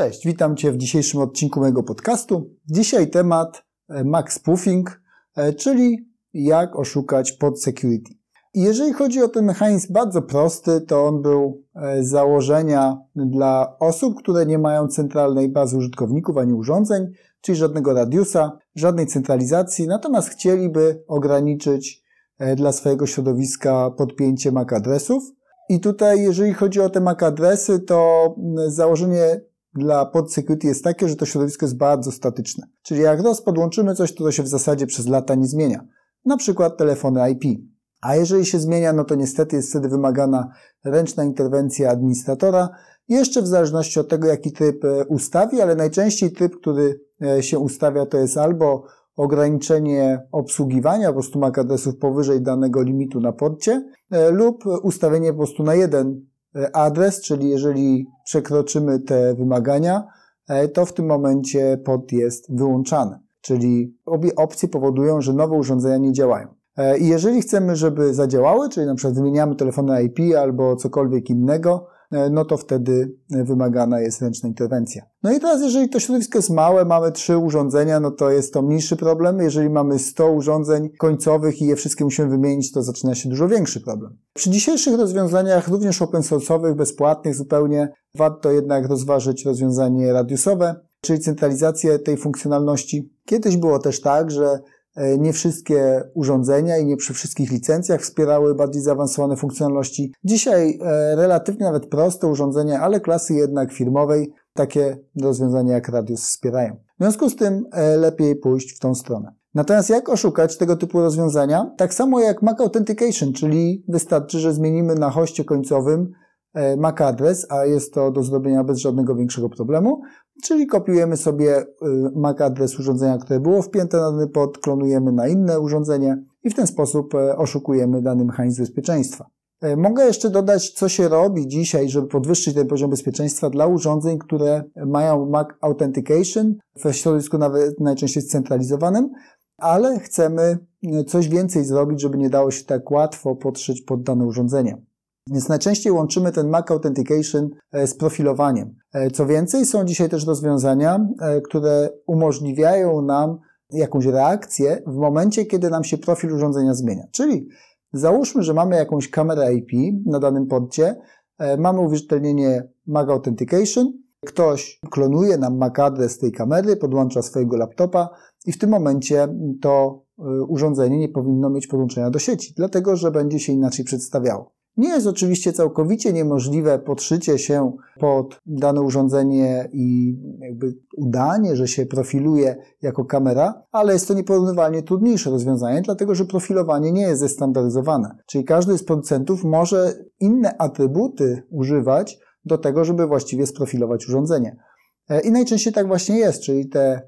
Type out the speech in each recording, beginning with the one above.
Cześć, witam Cię w dzisiejszym odcinku mojego podcastu. Dzisiaj temat e, Max Spoofing, e, czyli jak oszukać pod security. Jeżeli chodzi o ten mechanizm bardzo prosty, to on był e, z założenia dla osób, które nie mają centralnej bazy użytkowników ani urządzeń, czyli żadnego radiusa, żadnej centralizacji, natomiast chcieliby ograniczyć dla swojego środowiska podpięcie MAC adresów. I tutaj, jeżeli chodzi o te MAC adresy, to założenie dla podsecurity jest takie, że to środowisko jest bardzo statyczne. Czyli jak raz podłączymy coś, to to się w zasadzie przez lata nie zmienia. Na przykład telefony IP. A jeżeli się zmienia, no to niestety jest wtedy wymagana ręczna interwencja administratora, jeszcze w zależności od tego, jaki tryb e, ustawi, ale najczęściej tryb, który e, się ustawia, to jest albo ograniczenie obsługiwania po prostu MAC adresów powyżej danego limitu na porcie e, lub ustawienie po prostu na jeden adres, czyli jeżeli przekroczymy te wymagania, e, to w tym momencie pod jest wyłączany. Czyli obie opcje powodują, że nowe urządzenia nie działają. E, I jeżeli chcemy, żeby zadziałały, czyli na przykład wymieniamy telefony IP albo cokolwiek innego, E, no to wtedy wymagana jest ręczna interwencja. No i teraz, jeżeli to środowisko jest małe, mamy trzy urządzenia, no to jest to mniejszy problem. Jeżeli mamy 100 urządzeń końcowych i je wszystkie musimy wymienić, to zaczyna się dużo większy problem. Przy dzisiejszych rozwiązaniach, również open source'owych, bezpłatnych zupełnie, warto jednak rozważyć rozwiązanie radiusowe, czyli centralizację tej funkcjonalności. Kiedyś było też tak, że E, nie wszystkie urządzenia i nie przy wszystkich licencjach wspierały bardziej zaawansowane funkcjonalności. Dzisiaj e, relatywnie nawet proste urządzenia, ale klasy jednak firmowej takie rozwiązania jak Radius wspierają. W związku z tym e, lepiej pójść w tą stronę. Natomiast jak oszukać tego typu rozwiązania? Tak samo jak Mac Authentication, czyli wystarczy, że zmienimy na hoście końcowym MAC adres, a jest to do zrobienia bez żadnego większego problemu. Czyli kopiujemy sobie y, MAC adres urządzenia, które było wpięte na dany pod, klonujemy na inne urządzenie i w ten sposób e, oszukujemy dany mechanizm bezpieczeństwa. E, mogę jeszcze dodać, co się robi dzisiaj, żeby podwyższyć ten poziom bezpieczeństwa dla urządzeń, które mają MAC Authentication w środowisku nawet najczęściej scentralizowanym, ale chcemy e, coś więcej zrobić, żeby nie dało się tak łatwo podszyć pod dane urządzenie. Więc najczęściej łączymy ten Mac Authentication e, z profilowaniem. E, co więcej, są dzisiaj też rozwiązania, e, które umożliwiają nam jakąś reakcję w momencie, kiedy nam się profil urządzenia zmienia. Czyli załóżmy, że mamy jakąś kamerę IP na danym porcie, mamy uwierzytelnienie Mac Authentication, ktoś klonuje nam MAC adres tej kamery, podłącza swojego laptopa i w tym momencie to urządzenie nie powinno mieć podłączenia do sieci, dlatego że będzie się inaczej przedstawiało. Nie jest oczywiście całkowicie niemożliwe podszycie się pod dane urządzenie i jakby udanie, że się profiluje jako kamera, ale jest to nieporównywalnie trudniejsze rozwiązanie, dlatego że profilowanie nie jest zestandaryzowane. Czyli każdy z producentów może inne atrybuty używać do tego, żeby właściwie sprofilować urządzenie. E, I najczęściej tak właśnie jest, czyli te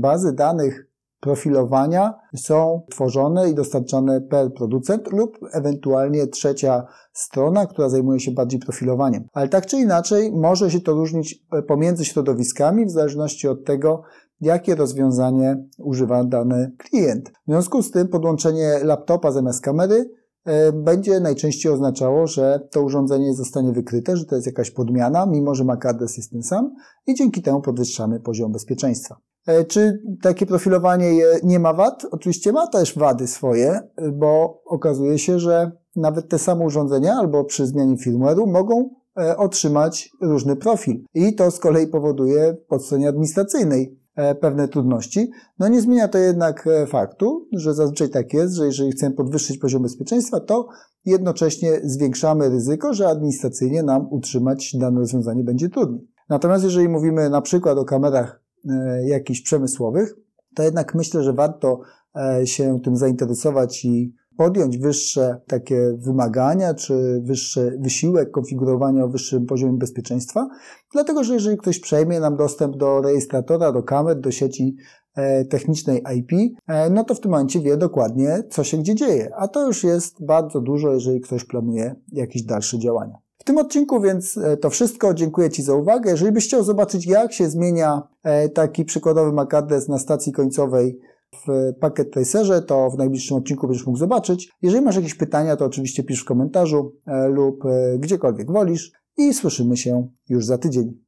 bazy danych profilowania są tworzone i dostarczane per producent lub ewentualnie trzecia strona, która zajmuje się bardziej profilowaniem. Ale tak czy inaczej może się to różnić e, pomiędzy środowiskami w zależności od tego, jakie rozwiązanie używa dany klient. W związku z tym podłączenie laptopa zamiast kamery e, będzie najczęściej oznaczało, że to urządzenie zostanie wykryte, że to jest jakaś podmiana, mimo że MAC adres jest ten sam i dzięki temu podwyższamy poziom bezpieczeństwa. E, czy takie profilowanie nie ma wad? Oczywiście ma też wady swoje, bo okazuje się, że nawet te same urządzenia albo przy zmianie firmware'u mogą e, otrzymać różny profil. I to z kolei powoduje po stronie administracyjnej e, pewne trudności. No nie zmienia to jednak faktu, że zazwyczaj tak jest, że jeżeli chcemy podwyższyć poziom bezpieczeństwa, to jednocześnie zwiększamy ryzyko, że administracyjnie nam utrzymać dane rozwiązanie będzie trudniej. Natomiast jeżeli mówimy na przykład o kamerach E, jakichś przemysłowych, to jednak myślę, że warto e, się tym zainteresować i podjąć wyższe takie wymagania, czy wyższy wysiłek konfigurowania o wyższym poziomie bezpieczeństwa, dlatego że jeżeli ktoś przejmie nam dostęp do rejestratora, do kamer, do sieci e, technicznej IP, no to w tym momencie wie dokładnie, co się gdzie dzieje. A to już jest bardzo dużo, jeżeli ktoś planuje jakieś dalsze działania. Tym odcinku więc e, to wszystko. Dziękuję Ci za uwagę. Jeżeli byś chciał zobaczyć, jak się zmienia e, taki przykładowy MAC adres na stacji końcowej w Packet Tracerze, to w najbliższym odcinku będziesz mógł zobaczyć. Jeżeli masz jakieś pytania, to oczywiście pisz w komentarzu e, lub gdziekolwiek wolisz i słyszymy się już za tydzień.